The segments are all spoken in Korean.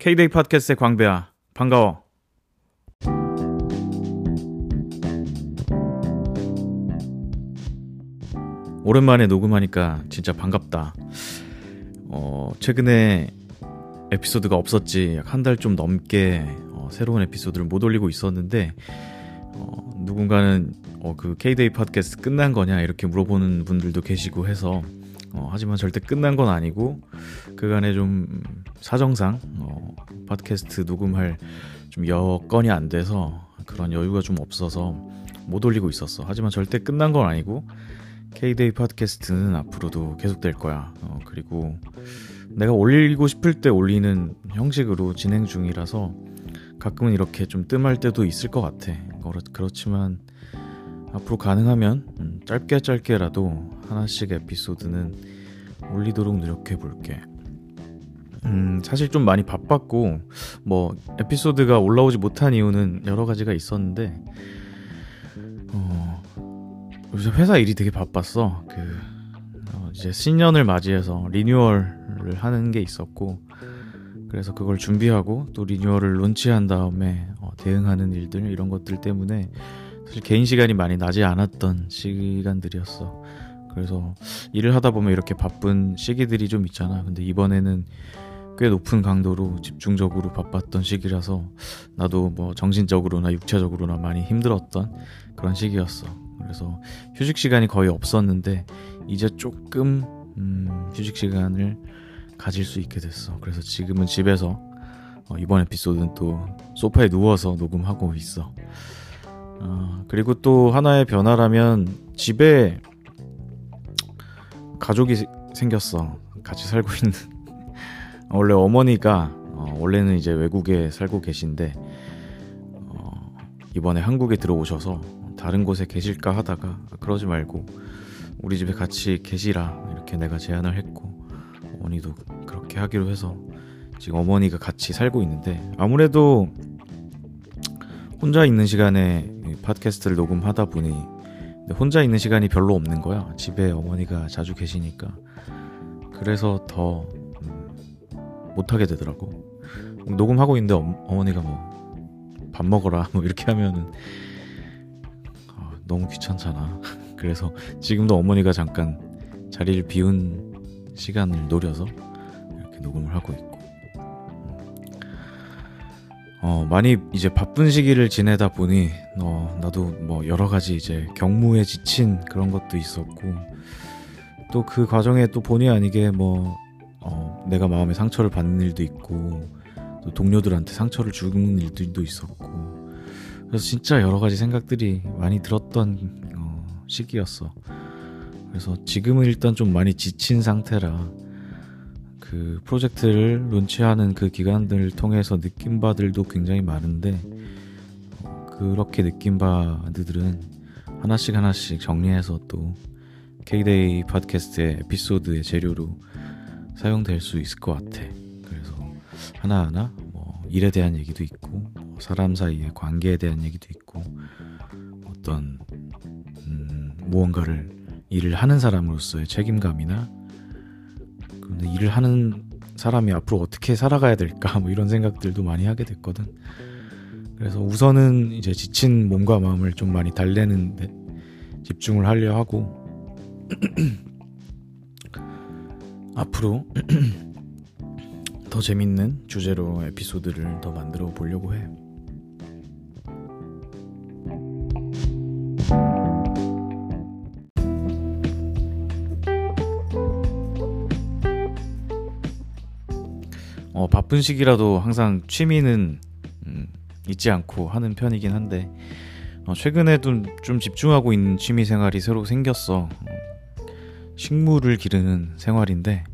K-데이 팟캐스트의 광배야. 반가워. 오랜만에 녹음하니까 진짜 반갑다. 어, 최근에 에피소드가 없었지. 약 한 달 좀 넘게 어, 새로운 에피소드를 못 올리고 있었는데, 어, 누군가는 어, 그 K-데이 팟캐스트 끝난 거냐 이렇게 물어보는 분들도 계시고 해서 어, 하지만 절대 끝난 건 아니고 그간에 좀 사정상 어, 팟캐스트 녹음할 좀 여건이 안 돼서 그런 여유가 좀 없어서 못 올리고 있었어. 하지만 절대 끝난 건 아니고 K-데이 팟캐스트는 앞으로도 계속될 거야. 어, 그리고 내가 올리고 싶을 때 올리는 형식으로 진행 중이라서 가끔은 이렇게 좀 뜸할 때도 있을 것 같아. 그렇지만 앞으로 가능하면 음, 짧게 짧게라도 하나씩 에피소드는 올리도록 노력해 볼게. 음, 사실 좀 많이 바빴고, 뭐, 에피소드가 올라오지 못한 이유는 여러 가지가 있었는데, 어, 요새 회사 일이 되게 바빴어. 그, 어, 이제 신년을 맞이해서 리뉴얼을 하는 게 있었고, 그래서 그걸 준비하고 또 리뉴얼을 론치한 다음에 어, 대응하는 일들, 이런 것들 때문에 사실 개인 시간이 많이 나지 않았던 시간들이었어. 그래서 일을 하다 보면 이렇게 바쁜 시기들이 좀 있잖아. 근데 이번에는 꽤 높은 강도로 집중적으로 바빴던 시기라서 나도 뭐 정신적으로나 육체적으로나 많이 힘들었던 그런 시기였어. 그래서 휴식 시간이 거의 없었는데 이제 조금 음, 휴식 시간을 가질 수 있게 됐어. 그래서 지금은 집에서 어, 이번 에피소드는 또 소파에 누워서 녹음하고 있어. 어, 그리고 또 하나의 변화라면 집에 가족이 생겼어. 같이 살고 있는. 원래 어머니가 어, 원래는 이제 외국에 살고 계신데 어, 이번에 한국에 들어오셔서 다른 곳에 계실까 하다가 그러지 말고 우리 집에 같이 계시라 이렇게 내가 제안을 했고 어머니도 그렇게 하기로 해서 지금 어머니가 같이 살고 있는데 아무래도 혼자 있는 시간에 팟캐스트를 녹음하다 보니 혼자 있는 시간이 별로 없는 거야. 집에 어머니가 자주 계시니까. 그래서 더 음, 못하게 되더라고. 녹음하고 있는데 어, 머니가 뭐 밥 먹어라 뭐 이렇게 하면은 어, 너무 귀찮잖아. 그래서 지금도 어머니가 잠깐 자리를 비운 시간을 노려서 이렇게 녹음을 하고 있고. 어, 많이 이제 바쁜 시기를 지내다 보니, 어, 나도 뭐 여러 가지 이제 경무에 지친 그런 것도 있었고, 또 그 과정에 또 본의 아니게 뭐, 어, 내가 마음에 상처를 받는 일도 있고, 또 동료들한테 상처를 주는 일들도 있었고, 그래서 진짜 여러 가지 생각들이 많이 들었던 어, 시기였어. 그래서 지금은 일단 좀 많이 지친 상태라, 그 프로젝트를 론치하는 그 기간들을 통해서 느낀 바들도 굉장히 많은데 그렇게 느낀 바들은 하나씩 하나씩 정리해서 또 K-데이 팟캐스트의 에피소드의 재료로 사용될 수 있을 것 같아. 그래서 하나하나 뭐 일에 대한 얘기도 있고 뭐 사람 사이의 관계에 대한 얘기도 있고 어떤 음, 무언가를 일을 하는 사람으로서의 책임감이나 근데 일을 하는 사람이 앞으로 어떻게 살아가야 될까 뭐 이런 생각들도 많이 하게 됐거든. 그래서 우선은 이제 지친 몸과 마음을 좀 많이 달래는데 집중을 하려 하고 앞으로 더 재밌는 주제로 에피소드를 더 만들어 보려고 해. 어, 바쁜 시기라도 항상 취미는 음, 잊지 않고 하는 편이긴 한데 어, 최근에도 좀 집중하고 있는 취미 생활이 새로 생겼어. 식물을 기르는 생활인데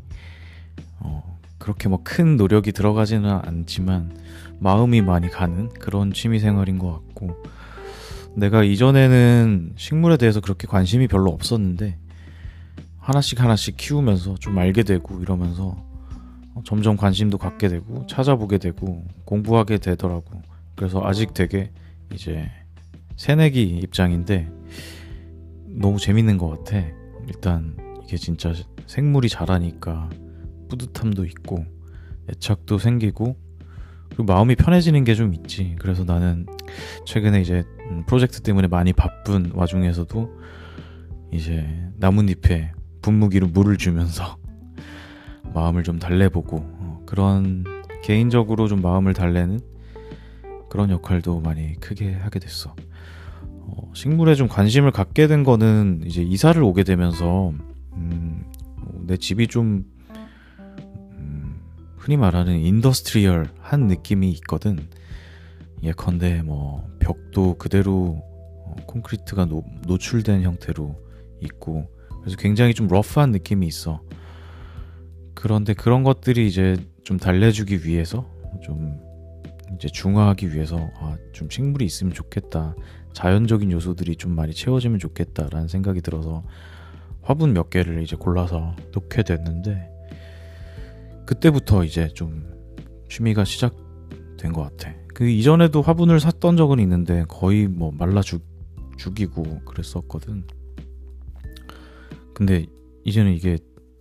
어, 그렇게 뭐 큰 노력이 들어가지는 않지만 마음이 많이 가는 그런 취미 생활인 것 같고 내가 이전에는 식물에 대해서 그렇게 관심이 별로 없었는데 하나씩 하나씩 키우면서 좀 알게 되고 이러면서 어, 점점 관심도 갖게 되고 찾아보게 되고 공부하게 되더라고. 그래서 아직 되게 이제 새내기 입장인데 너무 재밌는 것 같아. 일단 이게 진짜 생물이 자라니까 뿌듯함도 있고 애착도 생기고 그 마음이 편해지는 게 좀 있지. 그래서 나는 최근에 이제 음, 프로젝트 때문에 많이 바쁜 와중에서도 이제 나뭇잎에 분무기로 물을 주면서 마음을 좀 달래보고 어, 그런 개인적으로 좀 마음을 달래는 그런 역할도 많이 크게 하게 됐어. 어, 식물에 좀 관심을 갖게 된 거는 이제 이사를 오게 되면서 음, 내 집이 좀 음, 흔히 말하는 industrial한 느낌이 있거든. 예컨대 뭐 벽도 그대로 어, 콘크리트가 노, 노출된 형태로 있고 그래서 굉장히 좀 rough한 느낌이 있어. 그런데 그런 것들이 이제 좀 달래주기 위해서 좀 이제 중화하기 위해서 아, 좀 식물이 있으면 좋겠다. 자연적인 요소들이 좀 많이 채워지면 좋겠다라는 생각이 들어서 화분 몇 개를 이제 골라서 놓게 됐는데 그때부터 이제 좀 취미가 시작된 것 같아. 그 이전에도 화분을 샀던 적은 있는데 거의 뭐 말라 죽, 죽이고 그랬었거든. 근데 이제는 이게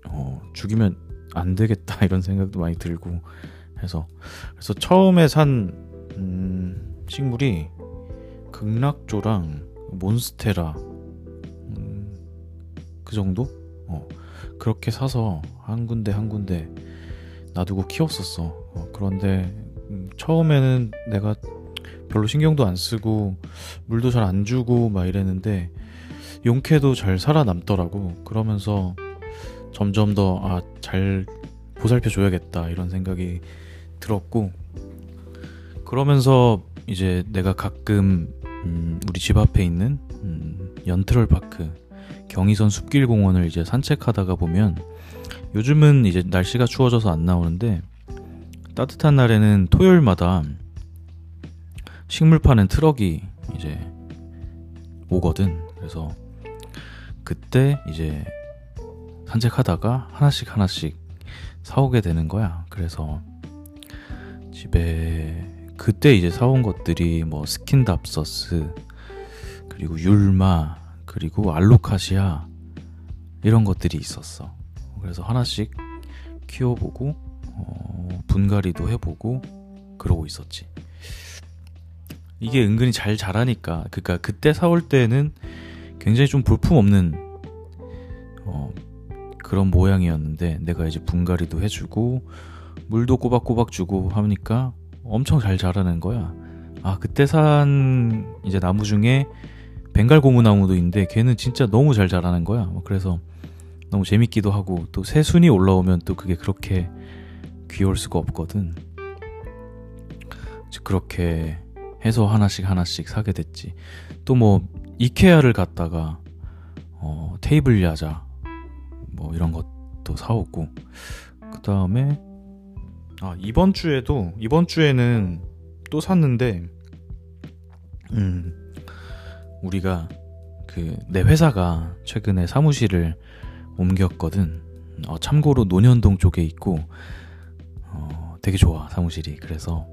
어, 죽이면 안 되겠다 이런 생각도 많이 들고 해서 그래서 처음에 산 음, 식물이 극락조랑 몬스테라 음, 그 정도? 어, 그렇게 사서 한 군데 한 군데 놔두고 키웠었어. 어, 그런데 음, 처음에는 내가 별로 신경도 안 쓰고 물도 잘 안 주고 막 이랬는데 용케도 잘 살아남더라고. 그러면서 점점 더 아 잘 보살펴 줘야겠다 이런 생각이 들었고 그러면서 이제 내가 가끔 음, 우리 집 앞에 있는 음, 연트럴 파크 경의선 숲길 공원을 이제 산책하다가 보면 요즘은 이제 날씨가 추워져서 안 나오는데 따뜻한 날에는 토요일마다 식물 파는 트럭이 이제 오거든. 그래서 그때 이제 산책하다가 하나씩 하나씩 사오게 되는 거야. 그래서 집에 그때 이제 사온 것들이 뭐 스킨답서스 그리고 율마 그리고 알로카시아 이런 것들이 있었어. 그래서 하나씩 키워보고 어, 분갈이도 해보고 그러고 있었지. 이게 은근히 잘 자라니까 그러니까 그때 사올 때는 굉장히 좀 볼품 없는 어, 그런 모양이었는데 내가 이제 분갈이도 해주고 물도 꼬박꼬박 주고 하니까 엄청 잘 자라는 거야. 아 그때 산 이제 나무 중에 벵갈 고무 나무도 있는데 걔는 진짜 너무 잘 자라는 거야. 뭐 그래서 너무 재밌기도 하고 또 새 순이 올라오면 또 그게 그렇게 귀여울 수가 없거든. 그렇게 해서 하나씩 하나씩 사게 됐지. 또 뭐 이케아를 갔다가 어, 테이블 야자 뭐 이런 것도 사오고 그 다음에 아 이번 주에도 이번 주에는 또 샀는데 음 우리가 그 내 회사가 최근에 사무실을 옮겼거든. 어, 참고로 논현동 쪽에 있고 어, 되게 좋아 사무실이. 그래서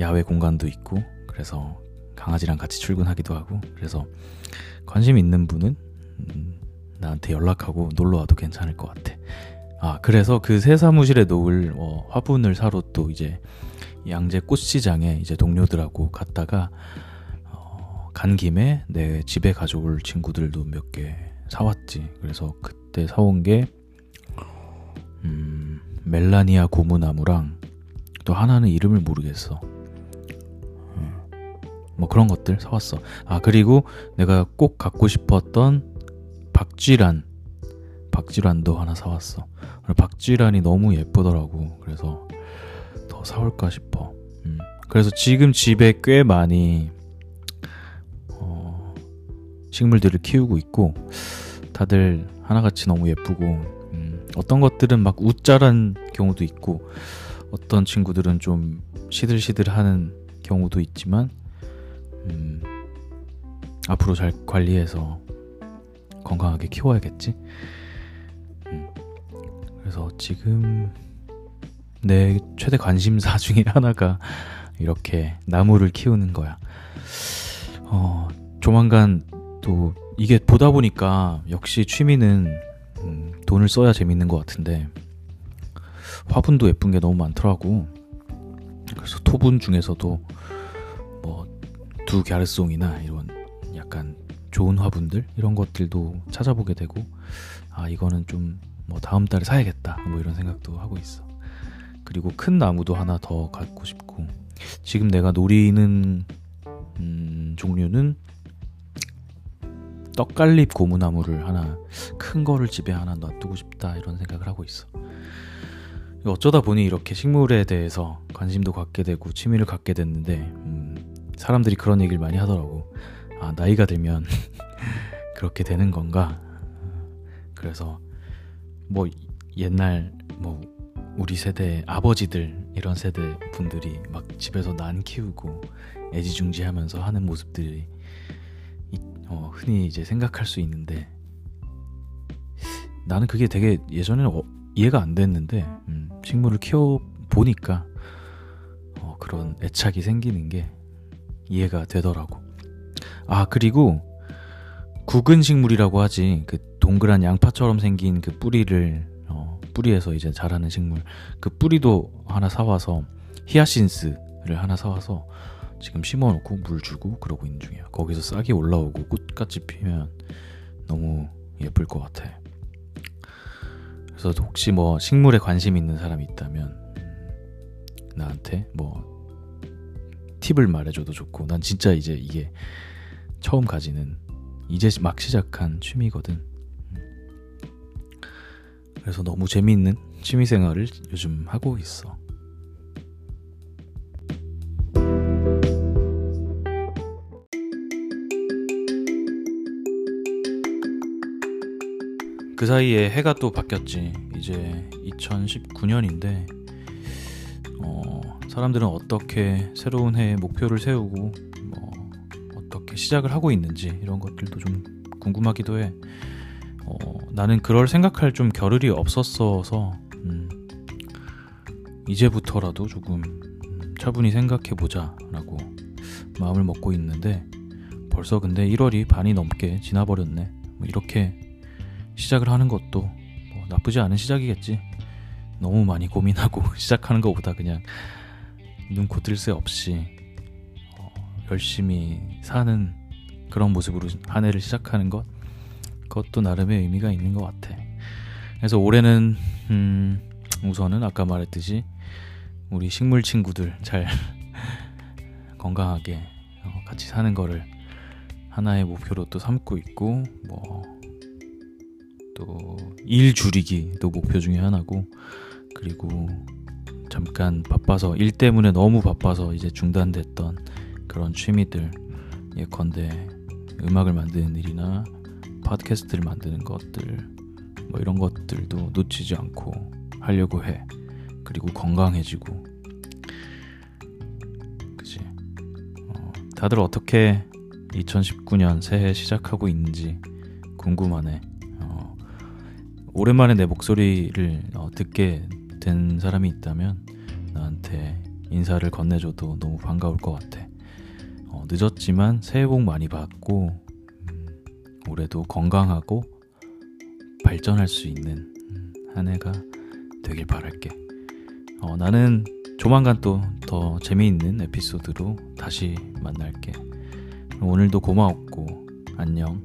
야외 공간도 있고 그래서 강아지랑 같이 출근하기도 하고 그래서 관심 있는 분은 음, 나한테 연락하고 놀러 와도 괜찮을 것 같아. 아 그래서 그 새 사무실에 놓을 어, 화분을 사러 또 이제 양재 꽃시장에 이제 동료들하고 갔다가 어, 간 김에 내 집에 가져올 친구들도 몇 개 사왔지. 그래서 그때 사온 게 음, 멜라니아 고무나무랑 또 하나는 이름을 모르겠어. 음, 뭐 그런 것들 사왔어. 아 그리고 내가 꼭 갖고 싶었던 박쥐란 박쥐란도 하나 사왔어. 박쥐란이 너무 예쁘더라고. 그래서 더 사올까 싶어. 음. 그래서 지금 집에 꽤 많이 어, 식물들을 키우고 있고 다들 하나같이 너무 예쁘고 음, 어떤 것들은 막 우짜란 경우도 있고 어떤 친구들은 좀 시들시들하는 경우도 있지만 음, 앞으로 잘 관리해서 건강하게 키워야겠지. 음, 그래서 지금 내 최대 관심사 중에 하나가 이렇게 나무를 키우는 거야. 어, 조만간 또 이게 보다 보니까 역시 취미는 음, 돈을 써야 재밌는 것 같은데 화분도 예쁜 게 너무 많더라고. 그래서 토분 중에서도 뭐 두 갸르송이나 이런 약간 좋은 화분들 이런 것들도 찾아보게 되고 아 이거는 좀 뭐 다음 달에 사야겠다 뭐 이런 생각도 하고 있어. 그리고 큰 나무도 하나 더 갖고 싶고 지금 내가 노리는 음, 종류는 떡갈립 고무나무를 하나 큰 거를 집에 하나 놔두고 싶다 이런 생각을 하고 있어. 어쩌다 보니 이렇게 식물에 대해서 관심도 갖게 되고 취미를 갖게 됐는데 음, 사람들이 그런 얘기를 많이 하더라고. 아 나이가 들면 그렇게 되는 건가? 그래서 뭐 옛날 뭐 우리 세대 아버지들 이런 세대 분들이 막 집에서 난 키우고 애지중지하면서 하는 모습들이 어, 흔히 이제 생각할 수 있는데 나는 그게 되게 예전에는 어, 이해가 안 됐는데 음, 식물을 키워 보니까 어, 그런 애착이 생기는 게 이해가 되더라고. 아 그리고 국은 식물이라고 하지 그 동그란 양파처럼 생긴 그 뿌리를 어, 뿌리에서 이제 자라는 식물 그 뿌리도 하나 사와서 히아신스를 하나 사와서 지금 심어놓고 물 주고 그러고 있는 중이야. 거기서 싹이 올라오고 꽃같이 피면 너무 예쁠 것 같아. 그래서 혹시 뭐 식물에 관심 있는 사람이 있다면 나한테 뭐 팁을 말해줘도 좋고 난 진짜 이제 이게 처음 가지는 이제 막 시작한 취미거든. 그래서 너무 재미있는 취미 생활을 요즘 하고 있어. 그 사이에 해가 또 바뀌었지. 이제 2019년인데, 어, 사람들은 어떻게 새로운 해에 목표를 세우고, 뭐, 어떻게 시작을 하고 있는지, 이런 것들도 좀 궁금하기도 해. 어, 나는 그럴 생각할 좀 겨를이 없었어서, 음, 이제부터라도 조금 음, 차분히 생각해보자, 라고 마음을 먹고 있는데, 벌써 근데 1월이 반이 넘게 지나버렸네. 뭐 이렇게 시작을 하는 것도 뭐 나쁘지 않은 시작이겠지. 너무 많이 고민하고 시작하는 것보다 그냥 눈코 뜰새 없이 어, 열심히 사는 그런 모습으로 한 해를 시작하는 것 그것도 나름의 의미가 있는 것 같아. 그래서 올해는 음, 우선은 아까 말했듯이 우리 식물 친구들 잘 건강하게 어, 같이 사는 거를 하나의 목표로 또 삼고 있고 뭐 또 일 줄이기도 목표 중에 하나고 그리고 잠깐 바빠서 일 때문에 너무 바빠서 이제 중단됐던 그런 취미들 예컨대 음악을 만드는 일이나 팟캐스트를 만드는 것들 뭐 이런 것들도 놓치지 않고 하려고 해. 그리고 건강해지고. 그지 어, 다들 어떻게 2019년 새해 시작하고 있는지 궁금하네 오랜만에 내 목소리를 어, 듣게 된 사람이 있다면 나한테 인사를 건네줘도 너무 반가울 것 같아. 어, 늦었지만 새해 복 많이 받고 음, 올해도 건강하고 발전할 수 있는 음, 한 해가 되길 바랄게. 어, 나는 조만간 또 더 재미있는 에피소드로 다시 만날게. 오늘도 고마웠고 안녕.